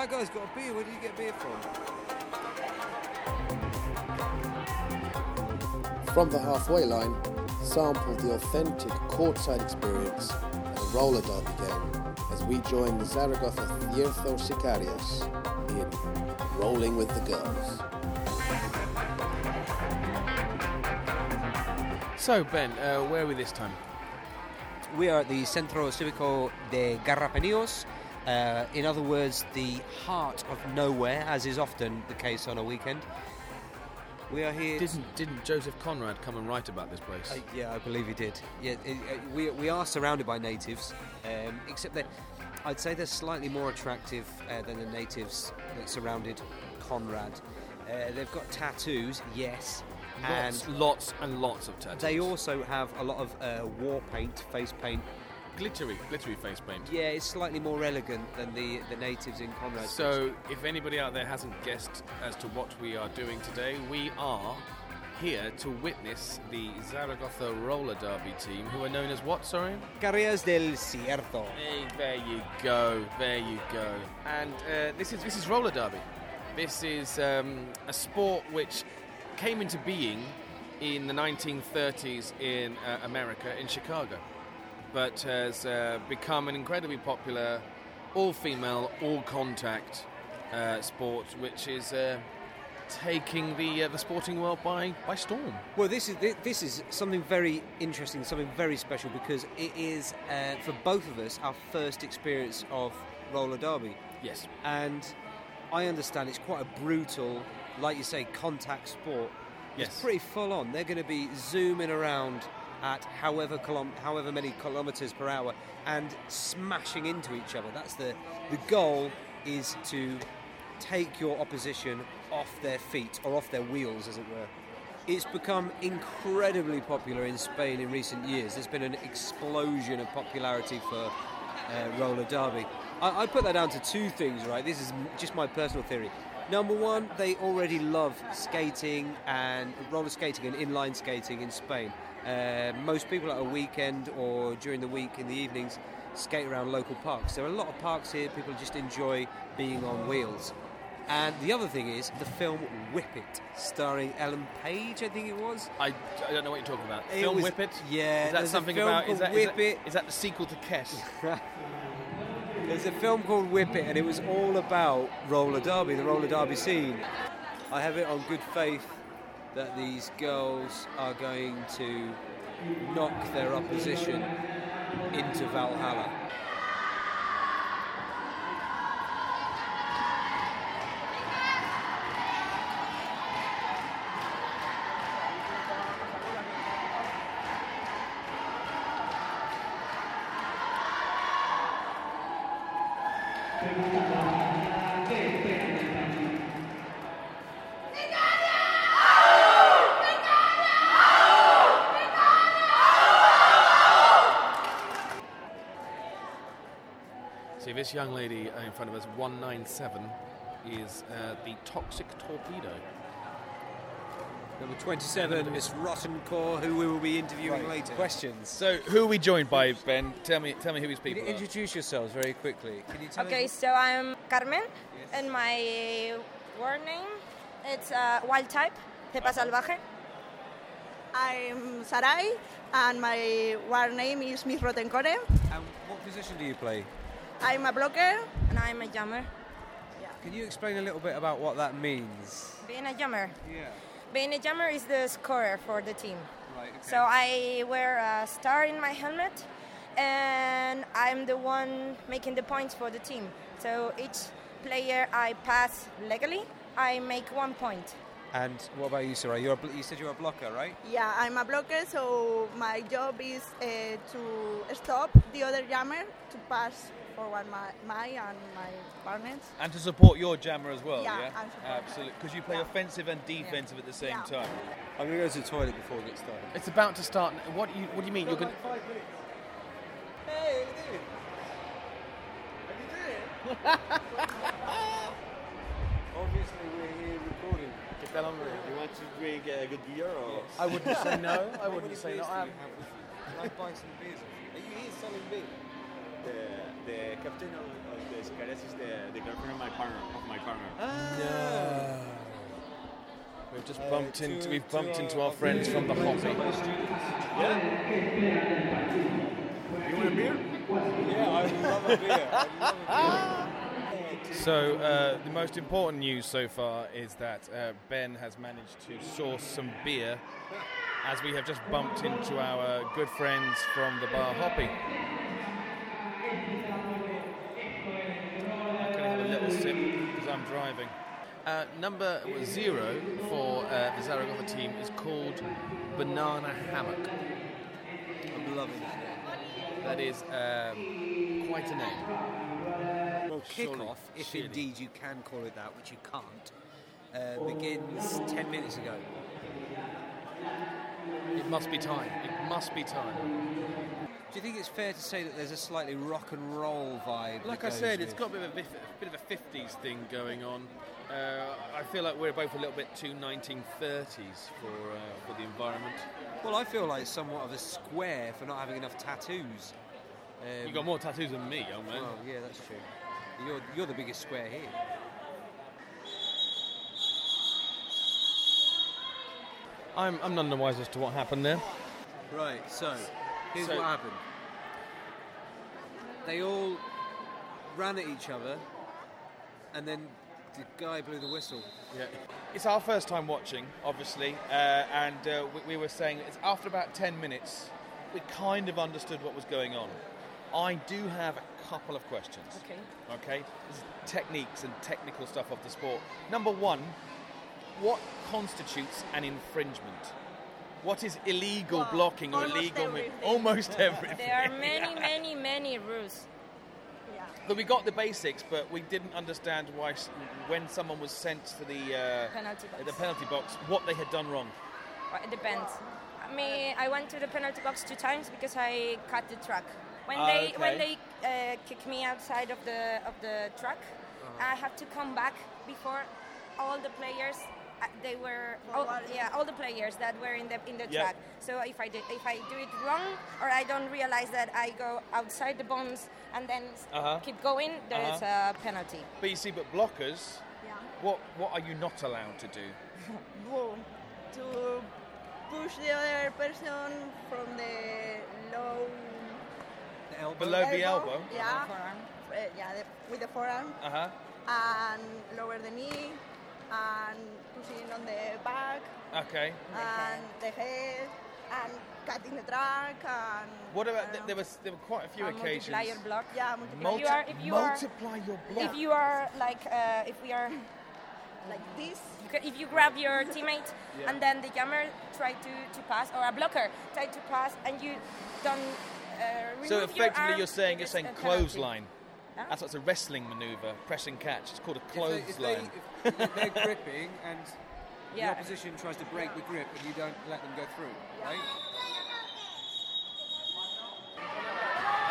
That guy's got a beer. Where did you get beer from? From the halfway line, sample the authentic courtside experience at a roller derby game as we join the Zaragoza Cierzo Sicarias in Rolling with the Girls. So, Ben, uh, where are we this time? We are at the Centro Cívico de Garrapaníos. Uh, in other words, the heart of nowhere, as is often the case on a weekend. We are here. Didn't didn't Joseph Conrad come and write about this place? Uh, yeah, I believe he did. Yeah, it, uh, we, we are surrounded by natives, um, except that I'd say they're slightly more attractive uh, than the natives that surrounded Conrad. Uh, they've got tattoos, yes, lots, and lots and lots of tattoos. they also have a lot of uh, war paint, face paint. Glittery, glittery face paint. Yeah, it's slightly more elegant than the, the natives in Conrad. So, if anybody out there hasn't guessed as to what we are doing today, we are here to witness the Zaragoza roller derby team, who are known as what? Sorry. Carreras del Cierzo. Hey, there you go, there you go. And uh, this is this is roller derby. This is um, a sport which came into being in the 1930s in uh, America, in Chicago, but has uh, become an incredibly popular, all-female, all-contact uh, sport, which is uh, taking the uh, the sporting world by by storm. Well, this is thi- this is something very interesting, something very special because it is uh, for both of us our first experience of roller derby, Yes. and I understand it's quite a brutal, like you say, contact sport. Yes. It's pretty full on. They're going to be zooming around at however kilom- however many kilometers per hour and smashing into each other. That's the the goal is to take your opposition off their feet or off their wheels, as it were. It's become incredibly popular in Spain in recent years. There's been an explosion of popularity for uh, roller derby. I, I put that down to two things, right? This is just my personal theory. Number one, they already love skating and roller skating and inline skating in Spain. Uh, most people at a weekend or during the week in the evenings skate around local parks. There are a lot of parks here. People just enjoy being on wheels. And the other thing is the film Whip It, starring Ellen Page, I think it was. I, I don't know what you're talking about. It Film was- Whip It? yeah, Is that something about? Is that, is Whip that- It. is that the sequel to Kes? There's a film called Whip It, and it was all about roller derby, the roller derby scene. I have it on good faith that these girls are going to knock their opposition into Valhalla. This young lady uh, in front of us, 197, is uh, the Toxic Torpedo. Number 27 is Rotten Core, who we will be interviewing later. Questions. So, who are we joined by, Ben? Tell me, tell me who these Can people you are. introduce yourselves very quickly? Can you tell Okay, us? so I'm Carmen, and my word name it's uh, wild type, cepa salvaje. I'm Sarai, and my war name is Miss Rottencore. And what position do you play? I'm a blocker. and I'm a jammer. Can you explain a little bit about what that means? Being a jammer, Yeah. being a jammer is the scorer for the team. Right, okay. So I wear a star in my helmet, and I'm the one making the points for the team. So each player I pass legally, I make one point. And what about you, Sarah? You're a bl- you said you're a blocker, right? Yeah, I'm a blocker, so my job is uh, to stop the other jammer to pass forward my, my and my partners. And to support your jammer as well, Yeah, yeah? Absolutely. Because you play Yeah. offensive and defensive at the same Yeah. time. I'm going to go to the toilet before we get started. It's about to start. What do you, what do you mean? You're going to. Hey, how you doing? Obviously, we're here recording. Do You want to drink a good beer or? I wouldn't say no. I wouldn't say no. do I you have with you? Can I buy some beers? off you? Are you here selling beer? The the captain of, of the Sicarias is the, the girlfriend of my partner. Of my partner. Ah. We've just Uh, bumped to- into we've bumped into our friends from the Hoppy. You want a beer? Yeah, I love a beer. I love a beer. So uh, the most important news so far is that uh, Ben has managed to source some beer, as we have just bumped into our good friends from the bar Hoppy. I'm going to have a little sip because I'm driving. Uh, number zero for uh, the Zaragoza team is called Banana Hammock. I'm loving that name. That is um, quite a name. Well, kickoff, if surely. indeed you can call it that, which you can't, uh, begins 10 minutes ago. It must be time. It must be time. Do you think it's fair to say that there's a slightly rock and roll vibe? Like I said, it's got a bit of a, bit- bit of a 50s thing going on. Uh, I feel like we're both a little bit too 1930s for uh, for the environment. Well, I feel like somewhat of a square for not having enough tattoos. Um, You got more tattoos than me, young man. Well, yeah, that's true. You're, you're the biggest square here. I'm I'm none the wiser as to what happened there. Right, so here's So- what happened. They all ran at each other, and then the guy blew the whistle. Yeah. It's our first time watching, obviously, uh, and uh, we, we were saying it's after about 10 minutes, we kind of understood what was going on. I do have a couple of questions. Okay. Okay? This is techniques and technical stuff of the sport. Number one, what constitutes an infringement? What is illegal Well, blocking or illegal? everything. Almost everything. There are many, many, many rules. Yeah. But we got the basics, but we didn't understand why, when someone was sent to the uh, Penalty box. the penalty box, what they had done wrong. Well, It depends. I mean, I went to the penalty box two times because I cut the track. When Ah, they okay. when they uh, kick me outside of the of the track, Uh-huh. I have to come back before all the players. Uh, they were all, yeah all the players that were in the in the Yeah. track. So if I do, if I do it wrong or I don't realize that I go outside the bones and then Uh-huh. keep going, there is a penalty. But you see, but blockers, Yeah. what what are you not allowed to do? Boom. To push the other person from the low The elbow. Below the elbow. Yeah. Forearm. Uh, yeah, the, with the forearm. Uh huh. and lower the knee and pushing on the back Okay. and the head and cutting the track and What about th- there was there were quite a few occasions. multiplier block. yeah multiple Multi- you are- if you are- multiply your block. If you are like uh, if we are like this if you grab your teammate and then the jammer try to, to pass or a blocker try to pass and you don't uh, remove so your effectively, you're saying you're it's saying a penalty. Clothesline. That's what's a wrestling maneuver, press and catch. It's called a If, they, if, they, clothesline. if if they're gripping and the opposition tries to break the grip and you don't let them go through, right?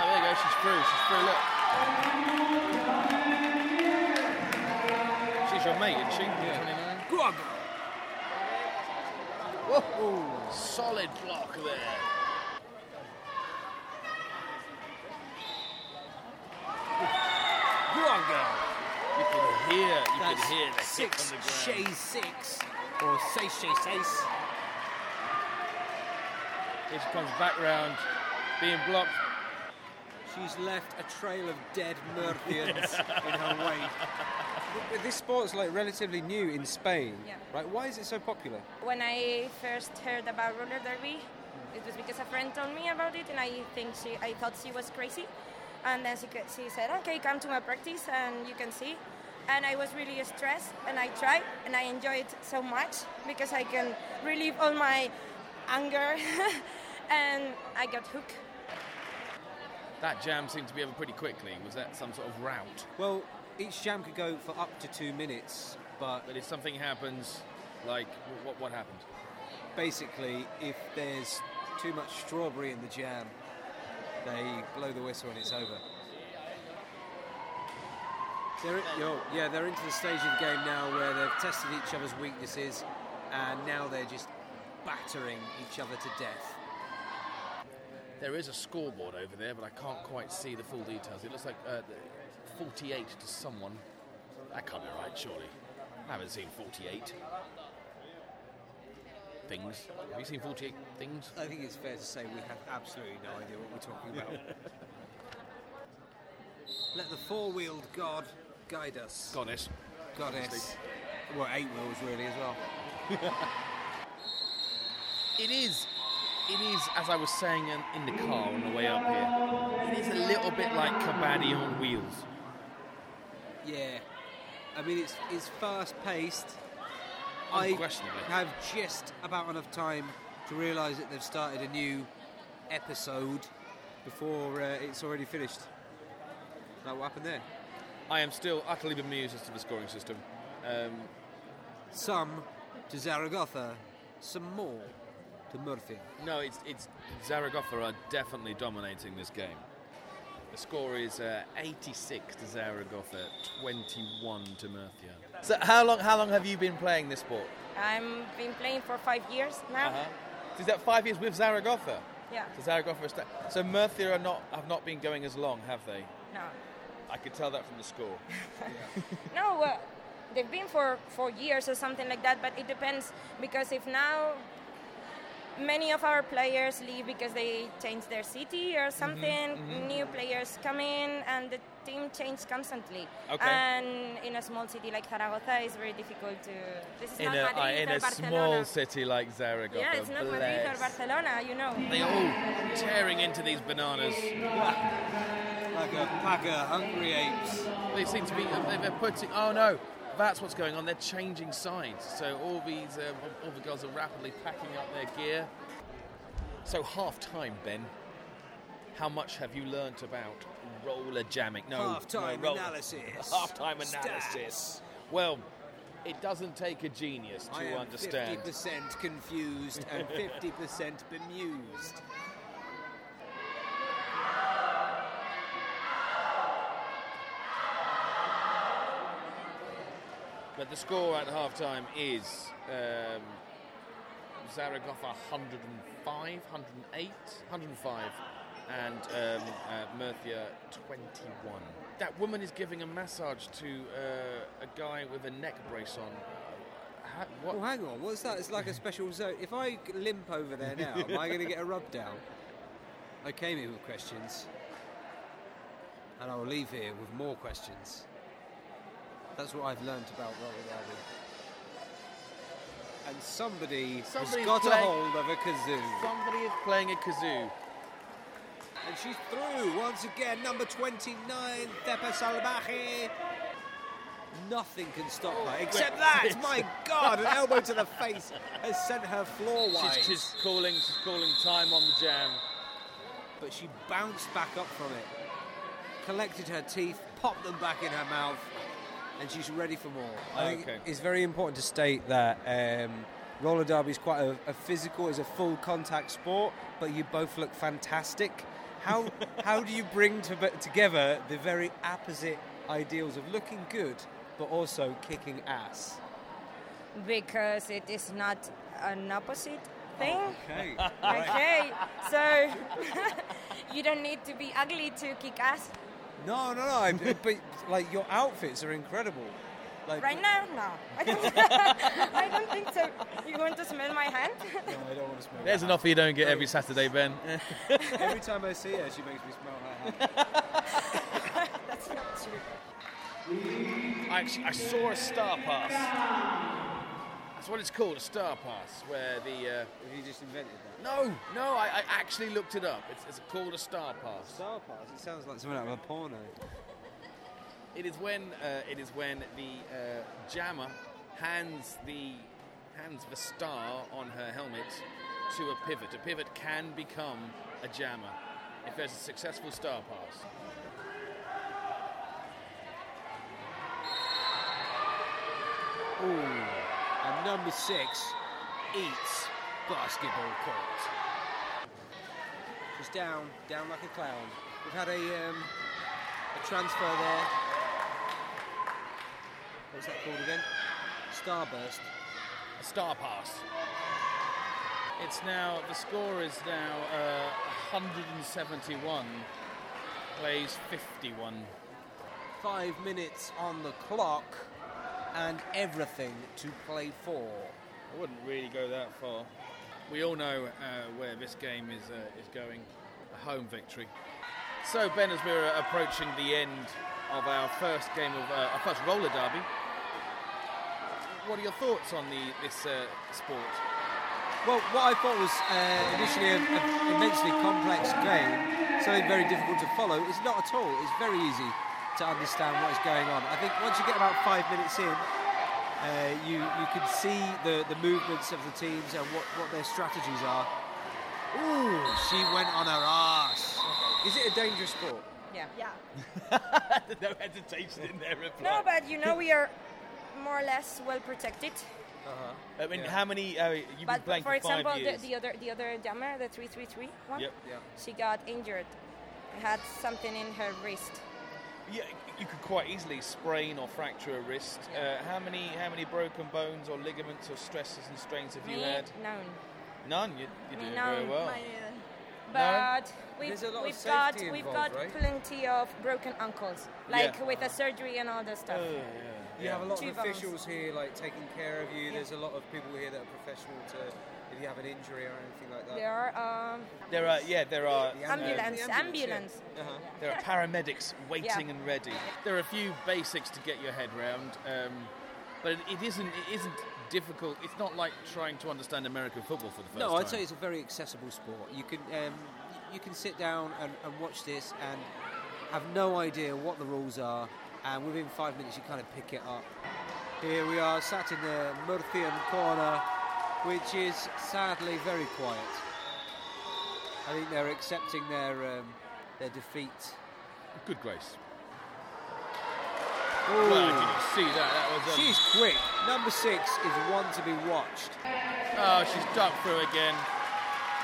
Oh, there you go. She's through. She's through. Look. She's your mate, isn't she? Yeah. Go on, Whoa. Solid block there. Go. You can hear. You That's can hear the kick six, on the ground. Shay six, or say Shay seis. Here she comes back round, being blocked. She's left a trail of dead Murcians in her wake. But This sport's like relatively new in Spain, Yeah. right? Why is it so popular? When I first heard about roller derby, it was because a friend told me about it, and I think she, I thought she was crazy. And then she, she said, "Okay, come to my practice, and you can see." And I was really stressed, and I tried, and I enjoyed it so much because I can relieve all my anger, and I got hooked. That jam seemed to be over pretty quickly. Was that some sort of route? Well, each jam could go for up to two minutes, but But if something happens, like what what happened? basically, if there's too much strawberry in the jam, they blow the whistle and it's over. They're, yeah, they're into the stage of the game now where they've tested each other's weaknesses and now they're just battering each other to death. There is a scoreboard over there, but I can't quite see the full details. It looks like uh, 48 to someone. That can't be right, surely. I haven't seen 48 things. Have you seen 48 things? I think it's fair to say we have absolutely no idea what we're talking about. Let the four-wheeled god guide us. Goddess. Goddess. Well, eight wheels really as well. It is. It is, as I was saying in, in the car on the way up here, it is a little bit like Kabaddi on wheels. Yeah. I mean, it's it's fast-paced. I have just about enough time to realise that they've started a new episode before uh, it's already finished. Like what happened there? I am still utterly bemused as to the scoring system. Um, Some to Zaragoza, some more to Murcia. no, it's, it's Zaragoza are definitely dominating this game. The score is uh, 86 to Zaragoza, 21 to Murcia. So how long how long have you been playing this sport? I've been playing for five years now. Uh-huh. So is that five years with Zaragoza? Yeah. So Zaragoza so Murcia are not have not been going as long, have they? No. I could tell that from the score. No, uh, they've been for for years or something like that. But it depends because if now many of our players leave because they change their city or something, new players come in and the team changes constantly. Okay. And in a small city like Zaragoza, it's very difficult to. This is In not a, Madrid uh, in or a Barcelona. small city like Zaragoza. yeah, it's not Madrid or. Barcelona, you know. They are all tearing into these bananas. Like a pack of hungry apes. They seem to be. They're putting. Oh no, that's what's going on. They're changing sides. So all these, uh, all the girls are rapidly packing up their gear. So half time, Ben. How much have you learnt about roller jamming? No, Half-time no, roller- analysis. Half-time analysis. Well, it doesn't take a genius to I am understand. 50% confused and 50% bemused. But the score at half time is um, Zaragoza 105, 108, 105, and um, uh, Murcia 21. That woman is giving a massage to uh, a guy with a neck brace on. Ha- what? Well, hang on. What's that? It's like a special zone. If I limp over there now, am I going to get a rub down? I came here with questions, and I will leave here with more questions. That's what I've learned about roller derby. And somebody Somebody's has got playing- a hold of a kazoo. Somebody is playing a kazoo. And she's through once again. Number 29, Cepa Salvaje. Nothing can stop her except that. My God, an elbow to the face has sent her floor wide. She's, she's calling. She's calling time on the jam. but she bounced back up from it, collected her teeth, popped them back in her mouth, and she's ready for more. I think it's very important to state that um, roller derby is quite a, a physical, it's a full contact sport, but you both look fantastic. How how do you bring to, together the very opposite ideals of looking good but also kicking ass? Because it is not an opposite thing. Okay. Okay, so you don't need to be ugly to kick ass. No, no, no. I, but like your outfits are incredible. Like Right now, no. I don't, I don't think so. You want to smell my hand? No, I don't want to smell. There's that. an offer you don't get every Saturday, Ben. Every time I see her, she makes me smell her hand. That's not true. I actually I saw a star pass. That's what it's called, a star pass, where the. Uh, Have you just invented that? no, no, I, I actually looked it up. It's, it's called a star pass. Star pass. It sounds like something out of a porno. It is when uh, it is when the uh, jammer hands the hands the star on her helmet to a pivot. A pivot can become a jammer if there's a successful star pass. Ooh. And number six eats basketball court. She's down, down like a clown. We've had a um, a transfer there. What's that called again? Starburst. A star pass. It's now the score is now uh, 171, plays 51. Five minutes on the clock and everything to play for. I wouldn't really go that far. We all know uh, where this game is uh, is going, a home victory. So Ben, as we're uh, approaching the end of our first game of uh, our first roller derby, what are your thoughts on the this uh, sport? Well, what I thought was uh, initially an immensely complex game, something very difficult to follow, is not at all. It's very easy to understand what is going on. I think once you get about five minutes in, uh, you you can see the, the movements of the teams and what, what their strategies are. Ooh, she went on her ass. Is it a dangerous sport? Yeah. Yeah. no hesitation in their reply. No, but you know we are more or less well protected. Uh-huh. I mean, Yeah. how many? Uh, you've been playing for for example, five the, years. the other the other jammer, the 333 one, Yep. Yeah. she got injured. Had something in her wrist. Yeah, you could quite easily sprain or fracture a wrist. Uh, how many how many broken bones or ligaments or stresses and strains have you had? none. None. You, you're Me, doing none. very well. Mine either. But we've, a lot we've got safety we've got right? plenty of broken ankles, like Yeah. with the surgery and all the stuff. Oh, yeah. You have a lot Two of bones. officials here, like taking care of you. There's a lot of people here that are professional to if you have an injury or anything like that. There are um, There are yeah there are The uh, ambulance, the ambulance, ambulance. Uh-huh. there are paramedics waiting Yeah. and ready. There are a few basics to get your head round, um, but it, it isn't it isn't difficult. It's not like trying to understand American football for the first No, time. No, I'd say it's a very accessible sport. You can um, you can sit down and, and watch this and have no idea what the rules are, and within five minutes you kind of pick it up. Here we are, sat in the Murthian corner, which is sadly very quiet. I think they're accepting their um, their defeat. Good grace. Ooh. Well, you see that? That was. Um, She's quick. Number six is one to be watched. Oh, she's ducked through again.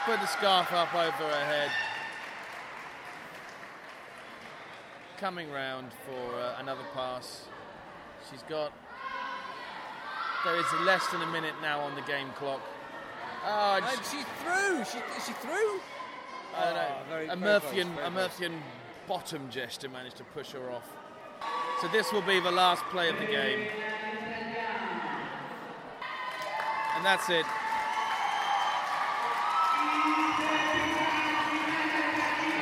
Put the scarf up over her head. Coming round for uh, another pass. She's got. There is less than a minute now on the game clock. Oh, And she, through. She, is she through? I don't know. Oh, very- a very close, very a close. Bottom gesture managed to push her off. So this will be the last play of the game. And that's it.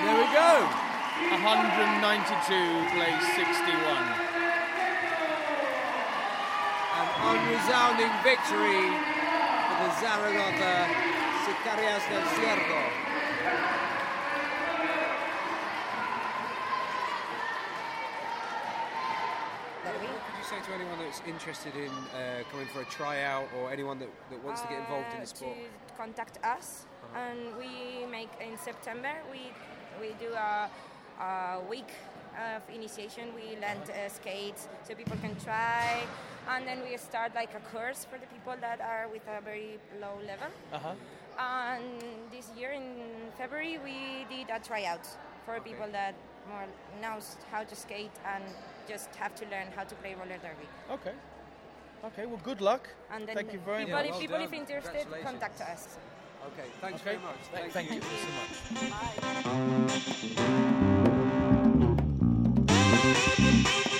There we go. 192 plays 61. An unresounding victory for the Zaragoza Sicarias del Cierzo. What could you say to anyone that's interested in uh, coming for a tryout or anyone that, that wants to get involved in uh, the sport? To contact us, and we make in September. We we do a, a week of initiation. We lend uh, skates so people can try, and then we start like a course for the people that are with a very low level. Uh-huh. And this year in February, we did a tryout for people that more knows how to skate and just have to learn how to play roller derby. Okay. Okay, well, good luck. And then Thank you very people, much. if Well people done. if interested, contact us. Okay, thanks Okay. very much. Thank, thank you so much. Bye. Música